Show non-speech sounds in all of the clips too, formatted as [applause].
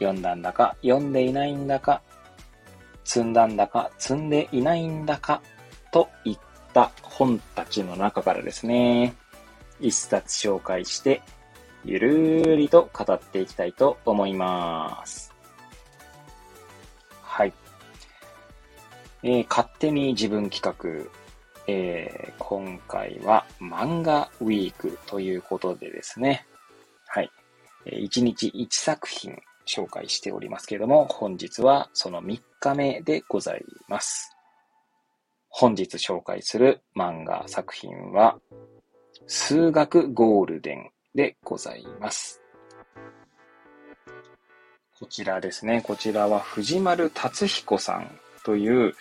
読んだんだか読んでいないんだか、積んだんだか積んでいないんだかといった本たちの中からですね、一冊紹介してゆるーりと語っていきたいと思います。はい。えー、勝手に自分企画、えー、今回は漫画ウィークということでですね、はい。1日1作品紹介しておりますけれども、本日はその3日目でございます。本日紹介する漫画作品は、数学ゴールデンでございます。こちらですね。こちらは藤丸達彦さんという、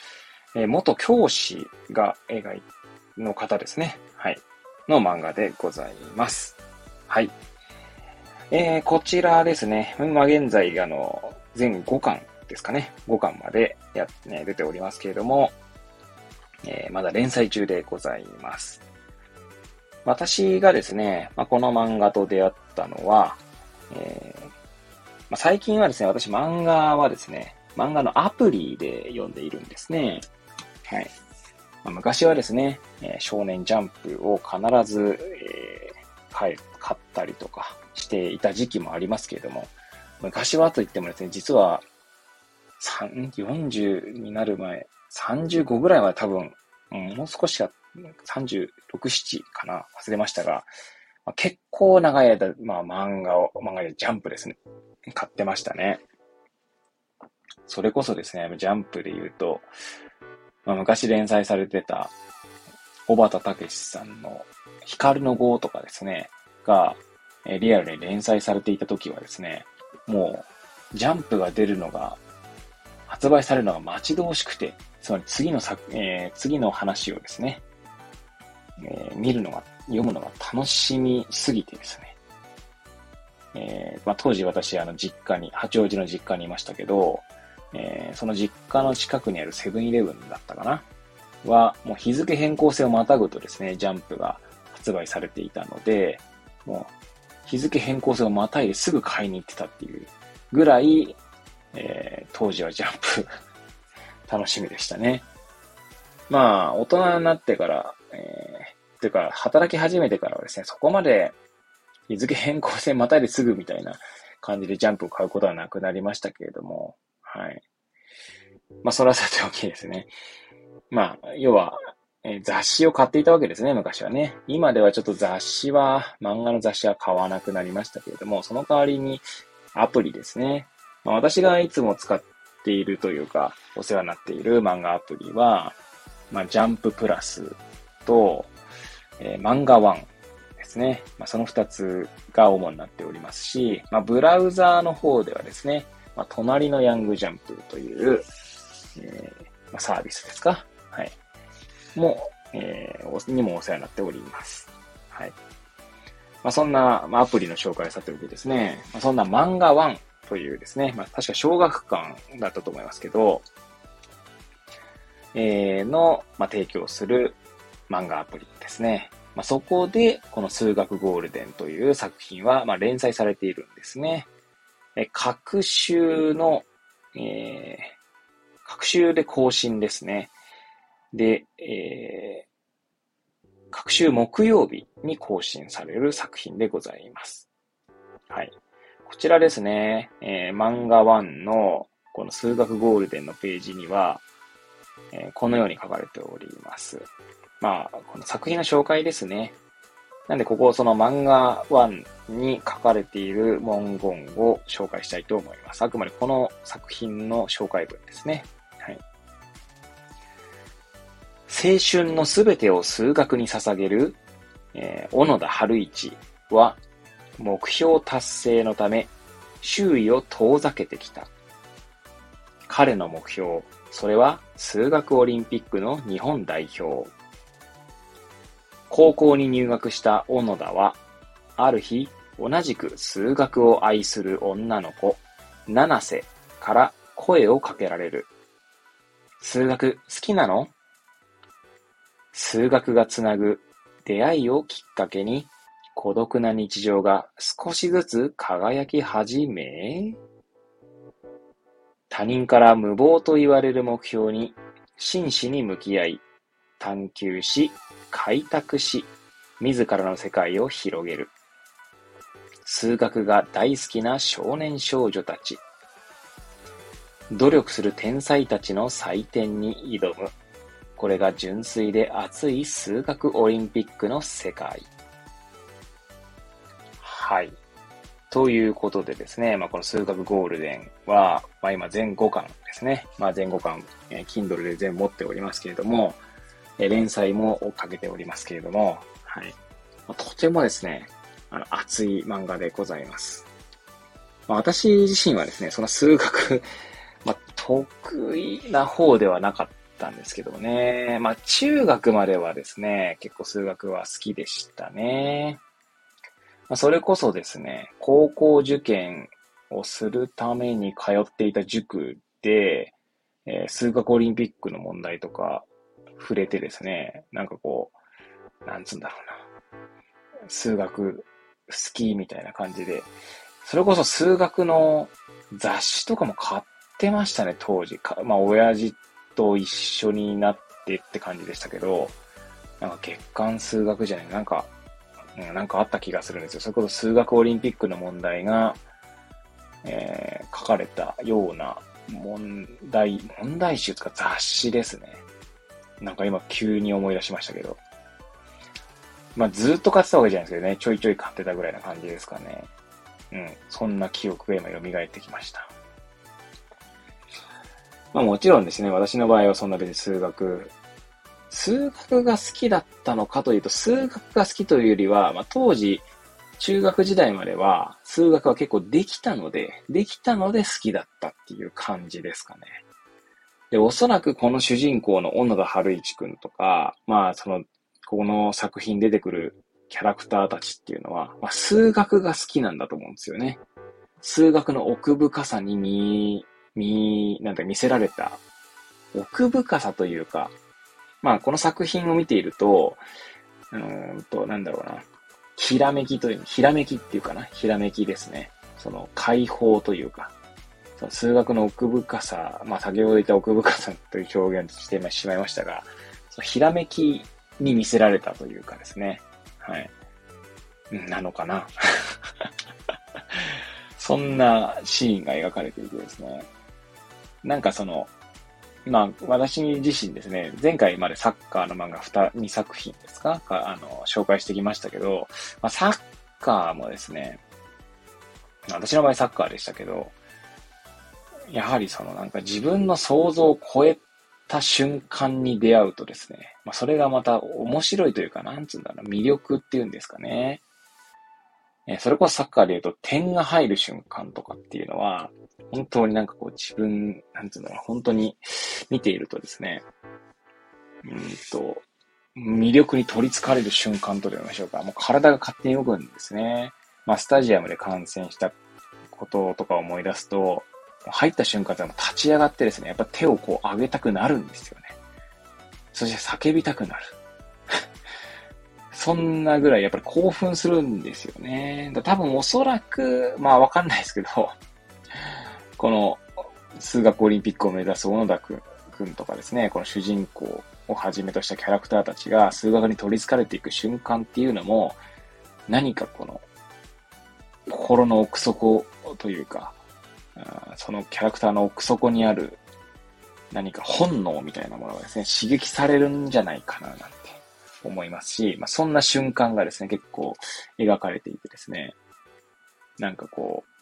えー、元教師が描いの方ですね。はい。の漫画でございます。はい。えー、こちらですね。ま、現在、あの、全5巻ですかね。5巻までや、ね、出ておりますけれども、えー、まだ連載中でございます。私がですね、まあ、この漫画と出会ったのは、えーまあ、最近はですね、私漫画はですね、漫画のアプリで読んでいるんですね。はい。まあ、昔はですね、え、少年ジャンプを必ず、え、買ったりとかしていた時期もありますけれども、昔はといってもですね、実は、40になる前、35ぐらいは多分、もう少しか、36、7かな忘れましたが、まあ、結構長い間、まあ漫画を、漫画でジャンプですね。買ってましたね。それこそですね、ジャンプで言うと、まあ、昔連載されてた、小畑武さんの光の号とかですね、が、えリアルに連載されていた時はですね、もう、ジャンプが出るのが、発売されるのが待ち遠しくて、つまり次の作、えー、次の話をですね、えー、見るのが、読むのが楽しみすぎてですね、えー、まあ、当時私、あの、実家に、八王子の実家にいましたけど、えー、その実家の近くにあるセブンイレブンだったかな？は、もう日付変更性をまたぐとですね、ジャンプが発売されていたので、もう日付変更性をまたいですぐ買いに行ってたっていうぐらい、えー、当時はジャンプ [laughs] 楽しみでしたね。まあ、大人になってから、えー、というか、働き始めてからはですね、そこまで日付変更線またいですぐみたいな感じでジャンプを買うことはなくなりましたけれども、はい。まあ、それはさておきですね。まあ、要は、え雑誌を買っていたわけですね、昔はね。今ではちょっと雑誌は、漫画の雑誌は買わなくなりましたけれども、その代わりにアプリですね。まあ、私がいつも使っているというか、お世話になっている漫画アプリは、まあ、ジャンププラスと、えー、漫画ワンですね。まあ、その二つが主になっておりますし、まあ、ブラウザーの方ではですね、まあ、隣のヤングジャンプという、えーまあ、サービスですか？はい。も、えー、にもお世話になっております。はい。まあ、そんな、まあ、アプリの紹介をさておきですね、まあ、そんな漫画1というですね、まあ、確か小学館だったと思いますけど、えー、の、まあ、提供する漫画アプリですね。まあ、そこで、この数学ゴールデンという作品は、まあ、連載されているんですね。え、各週の、えー、各週で更新ですね。で、えー、各週木曜日に更新される作品でございます。はい。こちらですね、えー、漫画1のこの数学ゴールデンのページには、えー、このように書かれております。まあ、この作品の紹介ですね。なんで、ここ、その漫画1に書かれている文言を紹介したいと思います。あくまでこの作品の紹介文ですね。青春のすべてを数学に捧げる、えー、小野田春一は、目標達成のため、周囲を遠ざけてきた。彼の目標、それは数学オリンピックの日本代表。高校に入学した小野田は、ある日、同じく数学を愛する女の子、七瀬から声をかけられる。数学好きなの？数学がつなぐ出会いをきっかけに孤独な日常が少しずつ輝き始め、他人から無謀と言われる目標に真摯に向き合い、探求し、開拓し、自らの世界を広げる。数学が大好きな少年少女たち。努力する天才たちの祭典に挑む。これが純粋で熱い数学オリンピックの世界。はい。ということでですね、まあ、この数学ゴールデンは、まあ、今全5巻ですね。まあ、全5巻、えー、Kindle で全部持っておりますけれども、えー、連載も追っかけておりますけれども、はい。まあ、とてもですね、あの、熱い漫画でございます。まあ、私自身はですね、その数学 [laughs] まあ、得意な方ではなかったんですけどね。まあ、中学まではですね、結構数学は好きでしたね。まあ、それこそですね、高校受験をするために通っていた塾で、えー、数学オリンピックの問題とか触れてですね、なんかこう、なんつうんだろうな。数学好きみたいな感じで、それこそ数学の雑誌とかも買ってましたね、当時。まあ、親父と一緒になってって感じでしたけど、なんか月間数学じゃない、なんかうん、なんかあった気がするんですよ。それこそ数学オリンピックの問題が、えー、書かれたような問題、問題集とか雑誌ですね。なんか今急に思い出しましたけど。まあずっと買ってたわけじゃないですけどね、ちょいちょい買ってたぐらいな感じですかね。うん。そんな記憶が今蘇ってきました。まあもちろんですね、私の場合はそんな別に数学数学が好きだったのかというと、数学が好きというよりは、まあ、当時、中学時代までは、数学は結構できたので、できたので好きだったっていう感じですかね。で、おそらくこの主人公の小野田春一くんとか、まあ、その、この作品出てくるキャラクターたちっていうのは、まあ、数学が好きなんだと思うんですよね。数学の奥深さに見、見、なんて見せられた奥深さというか、まあ、この作品を見ていると、うんと、なんだろうな。ひらめきという、ひらめきっていうかな。ひらめきですね。その解放というか、その数学の奥深さ、まあ先ほど言った奥深さという表現してしまいましたが、そのひらめきに見せられたというかですね。はい。なのかな。[laughs] そんなシーンが描かれていてですね。なんかその、まあ、私自身ですね、前回までサッカーの漫画 2, 2作品ですか？あの、紹介してきましたけど、まあ、サッカーもですね、私の場合サッカーでしたけど、やはりそのなんか自分の想像を超えた瞬間に出会うとですね、まあ、それがまた面白いというか、なんつうんだろう、魅力っていうんですかね。えそれこそサッカーで言うと点が入る瞬間とかっていうのは、本当になんかこう自分、なんつうの、本当に見ているとですね、うんと、魅力に取り憑かれる瞬間とで言いましょうか。もう体が勝手に動くんですね。まあ、スタジアムで観戦したこととか思い出すと、入った瞬間でも立ち上がってですね、やっぱ手をこう上げたくなるんですよね。そして叫びたくなる。そんなぐらいやっぱり興奮するんですよね。多分おそらく、まあわかんないですけど、この数学オリンピックを目指す小野田くんとかですね、この主人公をはじめとしたキャラクターたちが数学に取り憑かれていく瞬間っていうのも、何かこの、心の奥底というか、そのキャラクターの奥底にある何か本能みたいなものがですね、刺激されるんじゃないかななんて思いますし、まあ、そんな瞬間がですね、結構描かれていてですね、なんかこう、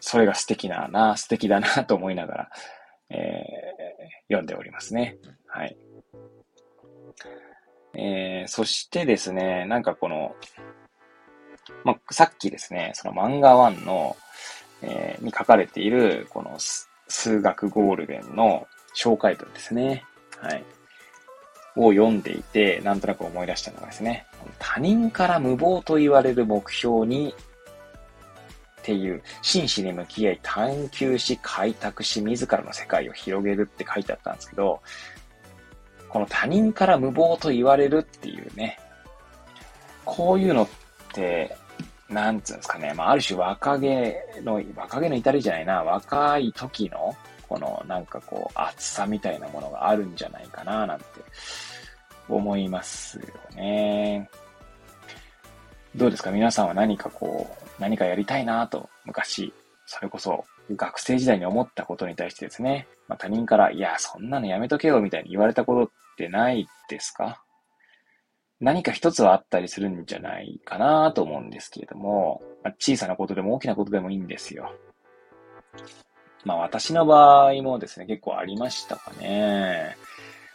それが素敵だな、素敵だなと思いながら、えー、読んでおりますね。はい。えー、そしてですね、なんかこの、まさっきですね、その漫画1の、えー、に書かれている、この、数学ゴールデンの紹介文ですね。はい。を読んでいて、なんとなく思い出したのがですね、他人から無謀と言われる目標にっていう、真摯に向き合い探求し開拓し自らの世界を広げるって書いてあったんですけど、この他人から無謀と言われるっていうね、こういうのって、なんつうんですかね、まあ、ある種若気の、若気の至りじゃないな、若い時の、このなんかこう、熱さみたいなものがあるんじゃないかな、なんて思いますよね。どうですか？皆さんは何かこう、何かやりたいなと、昔、それこそ学生時代に思ったことに対してですね、まあ、他人から、いや、そんなのやめとけよみたいに言われたことってないですか？何か一つはあったりするんじゃないかなと思うんですけれども、まあ、小さなことでも大きなことでもいいんですよ。まあ私の場合もですね、結構ありましたかね。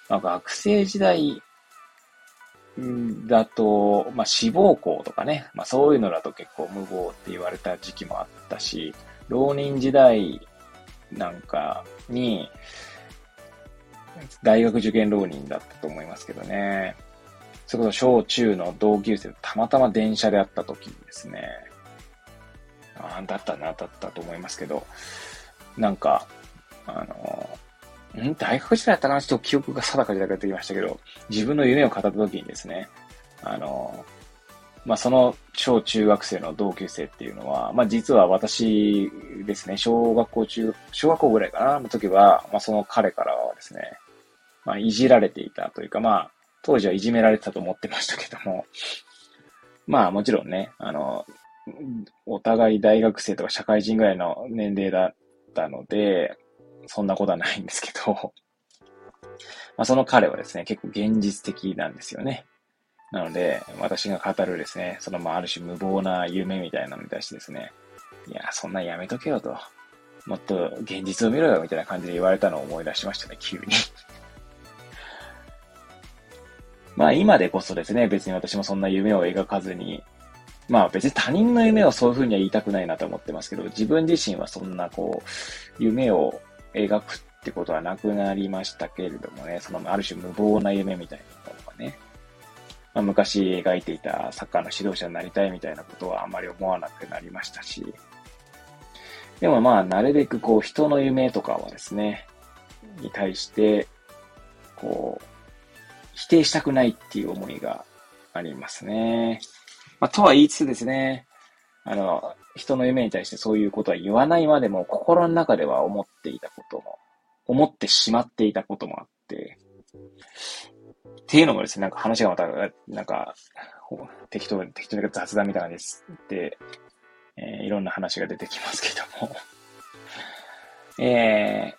まあ学生時代だと、まあ、志望校とかね、まあ、そういうのだと結構無謀って言われた時期もあったし、浪人時代なんかに、大学受験浪人だったと思いますけどね。それこそ小中の同級生たまたま電車で会った時にですね、あだったな、だったと思いますけど、なんか、あの、ん大学時代だったかなちょっと記憶が定かじゃなくなってきましたけど、自分の夢を語った時にですね、あの、まあ、その小中学生の同級生っていうのは、まあ、実は私ですね、小学校中、小学校ぐらいかなの時は、まあ、その彼からはですね、まあ、いじられていたというか、まあ、当時はいじめられてたと思ってましたけども、まあ、もちろんね、あの、お互い大学生とか社会人ぐらいの年齢だったので、そんなことはないんですけど、[laughs] まあ、その彼はですね、結構現実的なんですよね。なので、私が語るですね、そのまあある種無謀な夢みたいなのに対してですね、いや、そんなんやめとけよと。もっと現実を見ろよみたいな感じで言われたのを思い出しましたね、急に [laughs] まあ今でこそですね、別に私もそんな夢を描かずに、まあ別に他人の夢をそういうふうには言いたくないなと思ってますけど、自分自身はそんなこう、夢を描くってことはなくなりましたけれどもね、そのある種無謀な夢みたいなものがね、まあ、昔描いていたサッカーの指導者になりたいみたいなことはあまり思わなくなりましたし、でもまあ、なるべくこう人の夢とかはですね、に対して、こう、否定したくないっていう思いがありますね。まあ、とは言いつつですね、あの、人の夢に対してそういうことは言わないまでも、心の中では思っていたことも、思ってしまっていたこともあって、っていうのもですね、なんか話がまた、なんか、適当、適当に雑談みたいな感じで、えー、いろんな話が出てきますけども。[laughs] え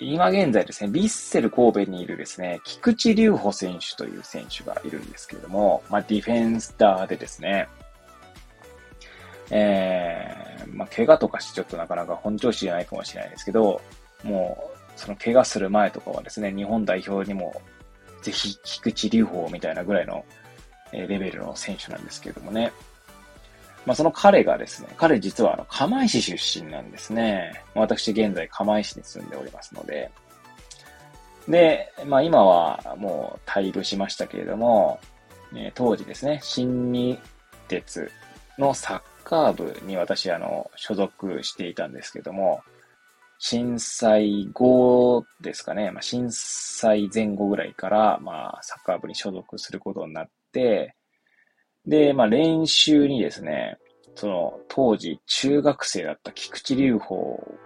ー、今現在ですね、ビッセル神戸にいるですね、菊池隆穂選手という選手がいるんですけれども、まあ、ディフェンスターでですね、えー、まあ、怪我とかしてちょっとなかなか本調子じゃないかもしれないですけど、もう、その怪我する前とかはですね、日本代表にも、ぜひ、菊池隆法みたいなぐらいの、えレベルの選手なんですけどもね。まあ、その彼がですね、彼実はあの、釜石出身なんですね。私現在釜石に住んでおりますので。で、まあ今はもう退部しましたけれども、え当時ですね、新日鉄のサッカー部に私、あの、所属していたんですけども、震災後ですかね、まあ、震災前後ぐらいから、まあ、サッカー部に所属することになって、で、まあ、練習にですね、その、当時、中学生だった菊池隆法、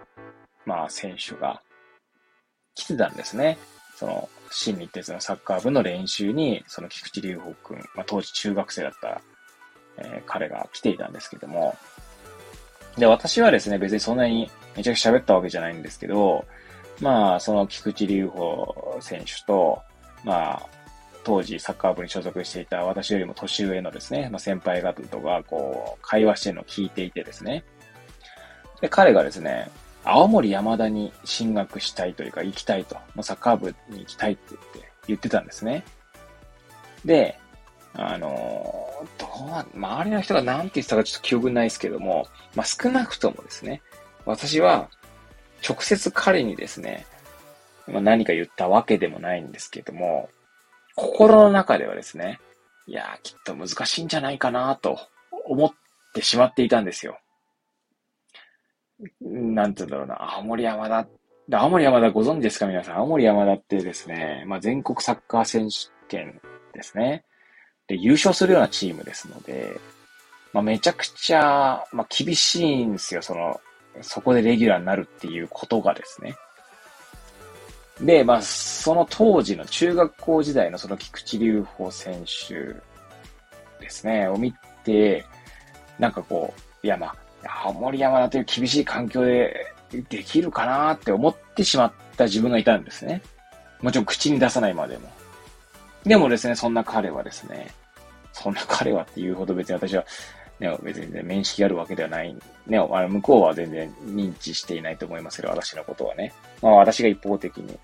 まあ、選手が来てたんですね。その、新日鉄のサッカー部の練習に、その菊池隆法くん、まあ、当時中学生だったえ、彼が来ていたんですけども、で、私はですね、別にそんなにめちゃくちゃ喋ったわけじゃないんですけど、まあ、その菊池隆法選手と、まあ、当時サッカー部に所属していた私よりも年上のですね、まあ、先輩方とか、こう、会話してるのを聞いていてですね。で、彼がですね、青森山田に進学したいというか、行きたいと。サッカー部に行きたいって言って、言ってたんですね。で、あの、どう、周りの人が何て言ってたかちょっと記憶ないですけども、まあ、少なくともですね、私は、直接彼にですね、まあ、何か言ったわけでもないんですけども、心の中ではですね、いやー、きっと難しいんじゃないかなと思ってしまっていたんですよ。なんて言うんだろうな、青森山田、青森山田ご存知ですか皆さん？青森山田ってですね、まあ、全国サッカー選手権ですね。で、優勝するようなチームですので、まあ、めちゃくちゃ、まあ、厳しいんですよ。その、そこでレギュラーになるっていうことがですね。で、まあ、その当時の中学校時代のその菊池隆穂選手ですね、を見て、なんかこう、いやまあ、青森山田という厳しい環境でできるかなって思ってしまった自分がいたんですね。もちろん口に出さないまでも。でもですね、そんな彼はですね、そんな彼はっていうほど別に私は、ね、別に、ね、面識あるわけではない。ね、あの向こうは全然認知していないと思いますけど、私のことはね。まあ私が一方的に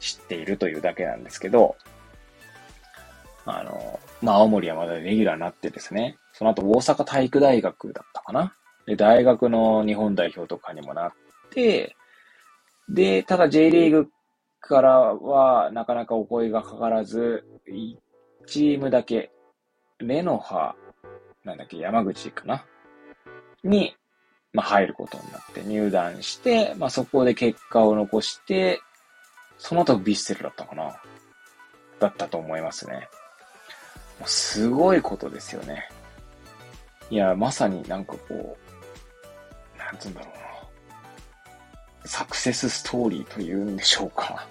知っているというだけなんですけど、あの、まあ青森はまだレギュラーになってですね、その後大阪体育大学だったかな。で、大学の日本代表とかにもなって、で、ただ J リーグからはなかなかお声がかからず、1チームだけ、レノハ、なんだっけ、山口かな？に、まあ、入ることになって入団して、まあ、そこで結果を残して、その後ビッセルだったかな？だったと思いますね。もうすごいことですよね。いや、まさになんかこう、なんつうんだろうな。サクセスストーリーというんでしょうか。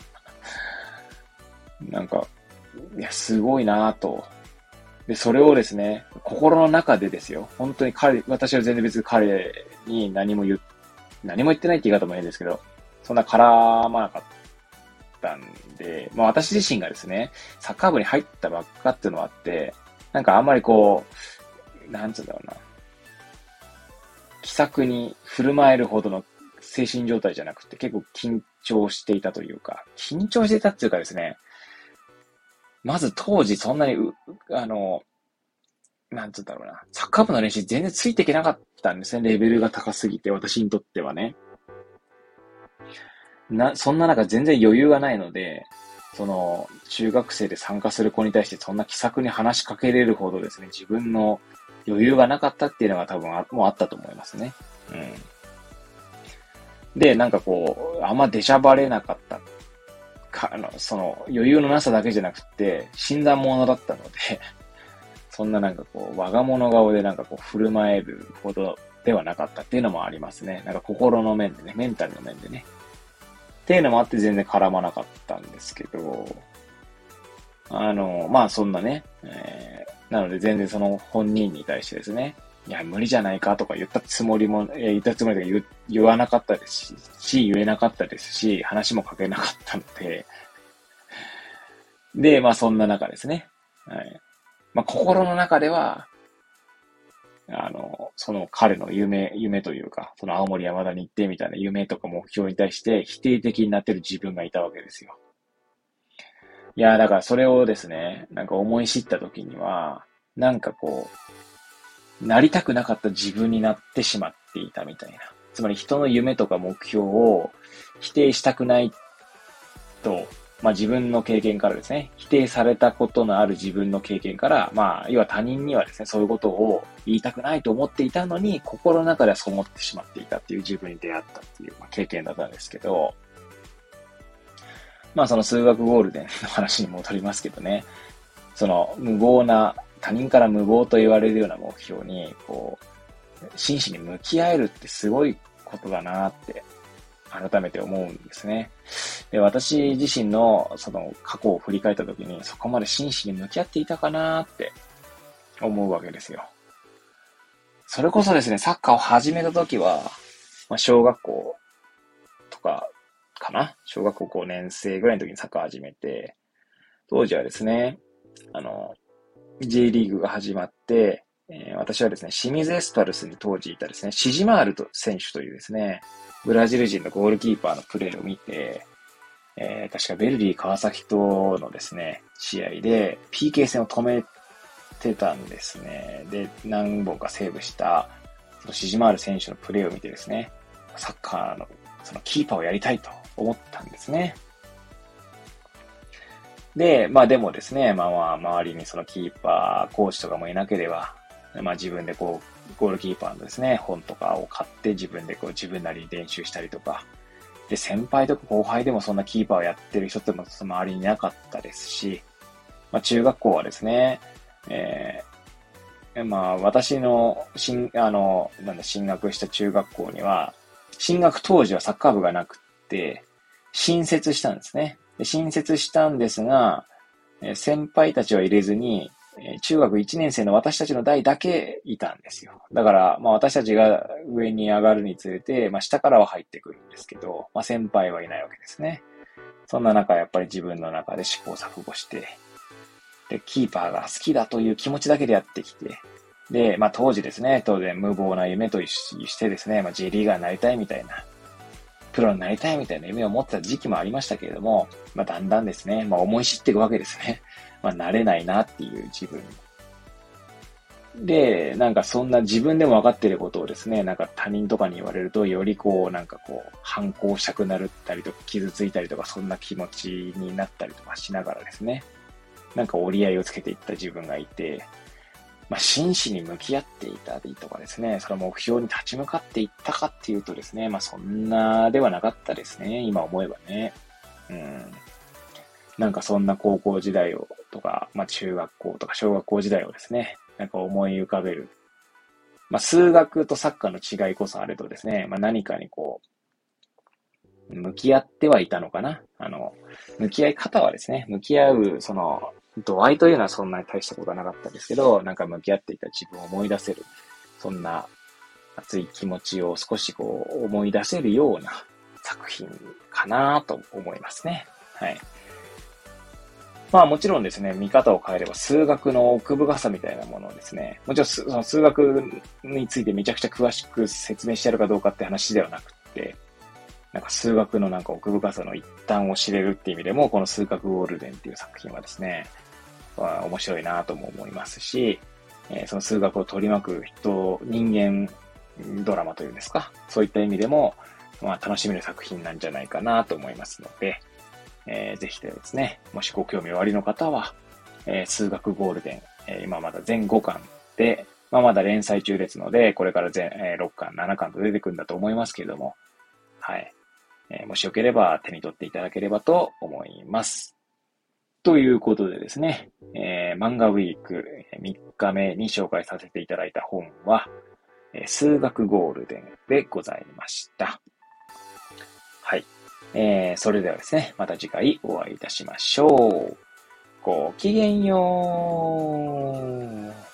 [laughs] なんか、いや、すごいなぁと。で、それをですね、心の中でですよ。本当に彼、私は全然別に彼に何も言、何も言ってないって言い方も変ですけど、そんな絡まなかったんで、まあ私自身がですね、サッカー部に入ったばっかっていうのはあって、なんかあんまりこう、なんつうんだろうな。気さくに振る舞えるほどの精神状態じゃなくて結構緊張していたというか、緊張していたっていうかですね、まず当時そんなにあの、なんつうんだろうな、サッカー部の練習全然ついていけなかったんですね、レベルが高すぎて、私にとってはね。な、そんな中全然余裕がないので、その、中学生で参加する子に対してそんな気さくに話しかけれるほどですね、自分の余裕がなかったっていうのが多分あもうあったと思いますね。うん。で、なんかこう、あんま出しゃばれなかったか、あの、その余裕のなさだけじゃなくて、死んだものだったので [laughs] そんななんかこう、我が物顔でなんかこう、振る舞えるほどではなかったっていうのもありますね。なんか心の面でね、メンタルの面でね。っていうのもあって全然絡まなかったんですけど、あの、まあそんなね、えー、なので全然その本人に対してですね、いや、無理じゃないかとか言ったつもりも、えー、言ったつもりで言わなかったですし、言えなかったですし、話もかけなかったので、で、まあそんな中ですね。はい。まあ心の中では、あの、その彼の夢、夢というか、その青森山田に行ってみたいな夢とか目標に対して否定的になってる自分がいたわけですよ。いや、だからそれをですね、なんか思い知った時には、なんかこう、なりたくなかった自分になってしまっていたみたいな。つまり人の夢とか目標を否定したくないと、まあ自分の経験からですね、否定されたことのある自分の経験から、まあ、要は他人にはですね、そういうことを言いたくないと思っていたのに、心の中ではそう思ってしまっていたっていう自分に出会ったっていう、ま、経験だったんですけど、まあその数学ゴールデンの話に戻りますけどね、その無謀な他人から無謀と言われるような目標に、こう、真摯に向き合えるってすごいことだなって改めて思うんですね。で、私自身のその過去を振り返った時にそこまで真摯に向き合っていたかなって思うわけですよ。それこそですね、サッカーを始めた時は、まあ、小学校とかかな？小学校5年生ぐらいの時にサッカー始めて、当時はですね、あの、J リーグが始まって、えー、私はですね、清水エスパルスに当時いたですね、シジマールと選手というですね、ブラジル人のゴールキーパーのプレーを見て、えー、確かベルリー川崎とのですね、試合で PK 戦を止めてたんですね。で、何本かセーブした、そのシジマール選手のプレーを見てですね、サッカーのそのキーパーをやりたいと思ったんですね。で、まあでもですね、まあまあ周りにそのキーパー、コーチとかもいなければ、まあ自分でこう、ゴールキーパーのですね、本とかを買って自分でこう自分なりに練習したりとか、で、先輩とか後輩でもそんなキーパーをやってる人っても周りにいなかったですし、まあ中学校はですね、えー、まあ私の進、あの、なんだ、進学した中学校には、進学当時はサッカー部がなくって、新設したんですね。新設したんですが、先輩たちは入れずに、中学1年生の私たちの代だけいたんですよ。だから、まあ私たちが上に上がるにつれて、まあ下からは入ってくるんですけど、まあ先輩はいないわけですね。そんな中、やっぱり自分の中で試行錯誤して、で、キーパーが好きだという気持ちだけでやってきて、で、まあ当時ですね、当然無謀な夢としてですね、まあ J リーガーになりたいみたいな、プロになりたいみたいな夢を持ってた時期もありましたけれども、まあ、だんだんですね、まあ、思い知っていくわけですね。[laughs] まあ、慣れないなっていう自分。で、なんかそんな自分でも分かっていることをですね、なんか他人とかに言われると、よりこう、なんかこう、反抗したくなるったりとか、傷ついたりとか、そんな気持ちになったりとかしながらですね、なんか折り合いをつけていった自分がいて、まあ、真摯に向き合っていたりとかですね、その目標に立ち向かっていったかっていうとですね、まあ、そんなではなかったですね、今思えばね。うん。なんかそんな高校時代をとか、まあ、中学校とか小学校時代をですね、なんか思い浮かべる。まあ、数学とサッカーの違いこそあれとですね、まあ、何かにこう、向き合ってはいたのかな。あの、向き合い方はですね、向き合う、その、度合いというのはそんなに大したことはなかったんですけど、なんか向き合っていた自分を思い出せる、そんな熱い気持ちを少しこう思い出せるような作品かなと思いますね。はい。まあもちろんですね、見方を変えれば数学の奥深さみたいなものをですね、もちろんその数学についてめちゃくちゃ詳しく説明してやるかどうかって話ではなくて、なんか数学のなんか奥深さの一端を知れるっていう意味でも、この数学ゴールデンっていう作品はですね、面白いなとも思いますし、その数学を取り巻く人、人間ドラマというんですか、そういった意味でも、まあ、楽しめる作品なんじゃないかなと思いますので、えー、ぜひですね、もしご興味おありの方は、えー、数学ゴールデン、えー、今まだ全5巻で、まあ、まだ連載中ですので、これから全、えー、6巻、7巻と出てくるんだと思いますけれども、はい。えー、もしよければ手に取っていただければと思います。ということでですね、えー、漫画ウィーク3日目に紹介させていただいた本は、え、数学ゴールデンでございました。はい。えー、それではですね、また次回お会いいたしましょう。ごきげんよう。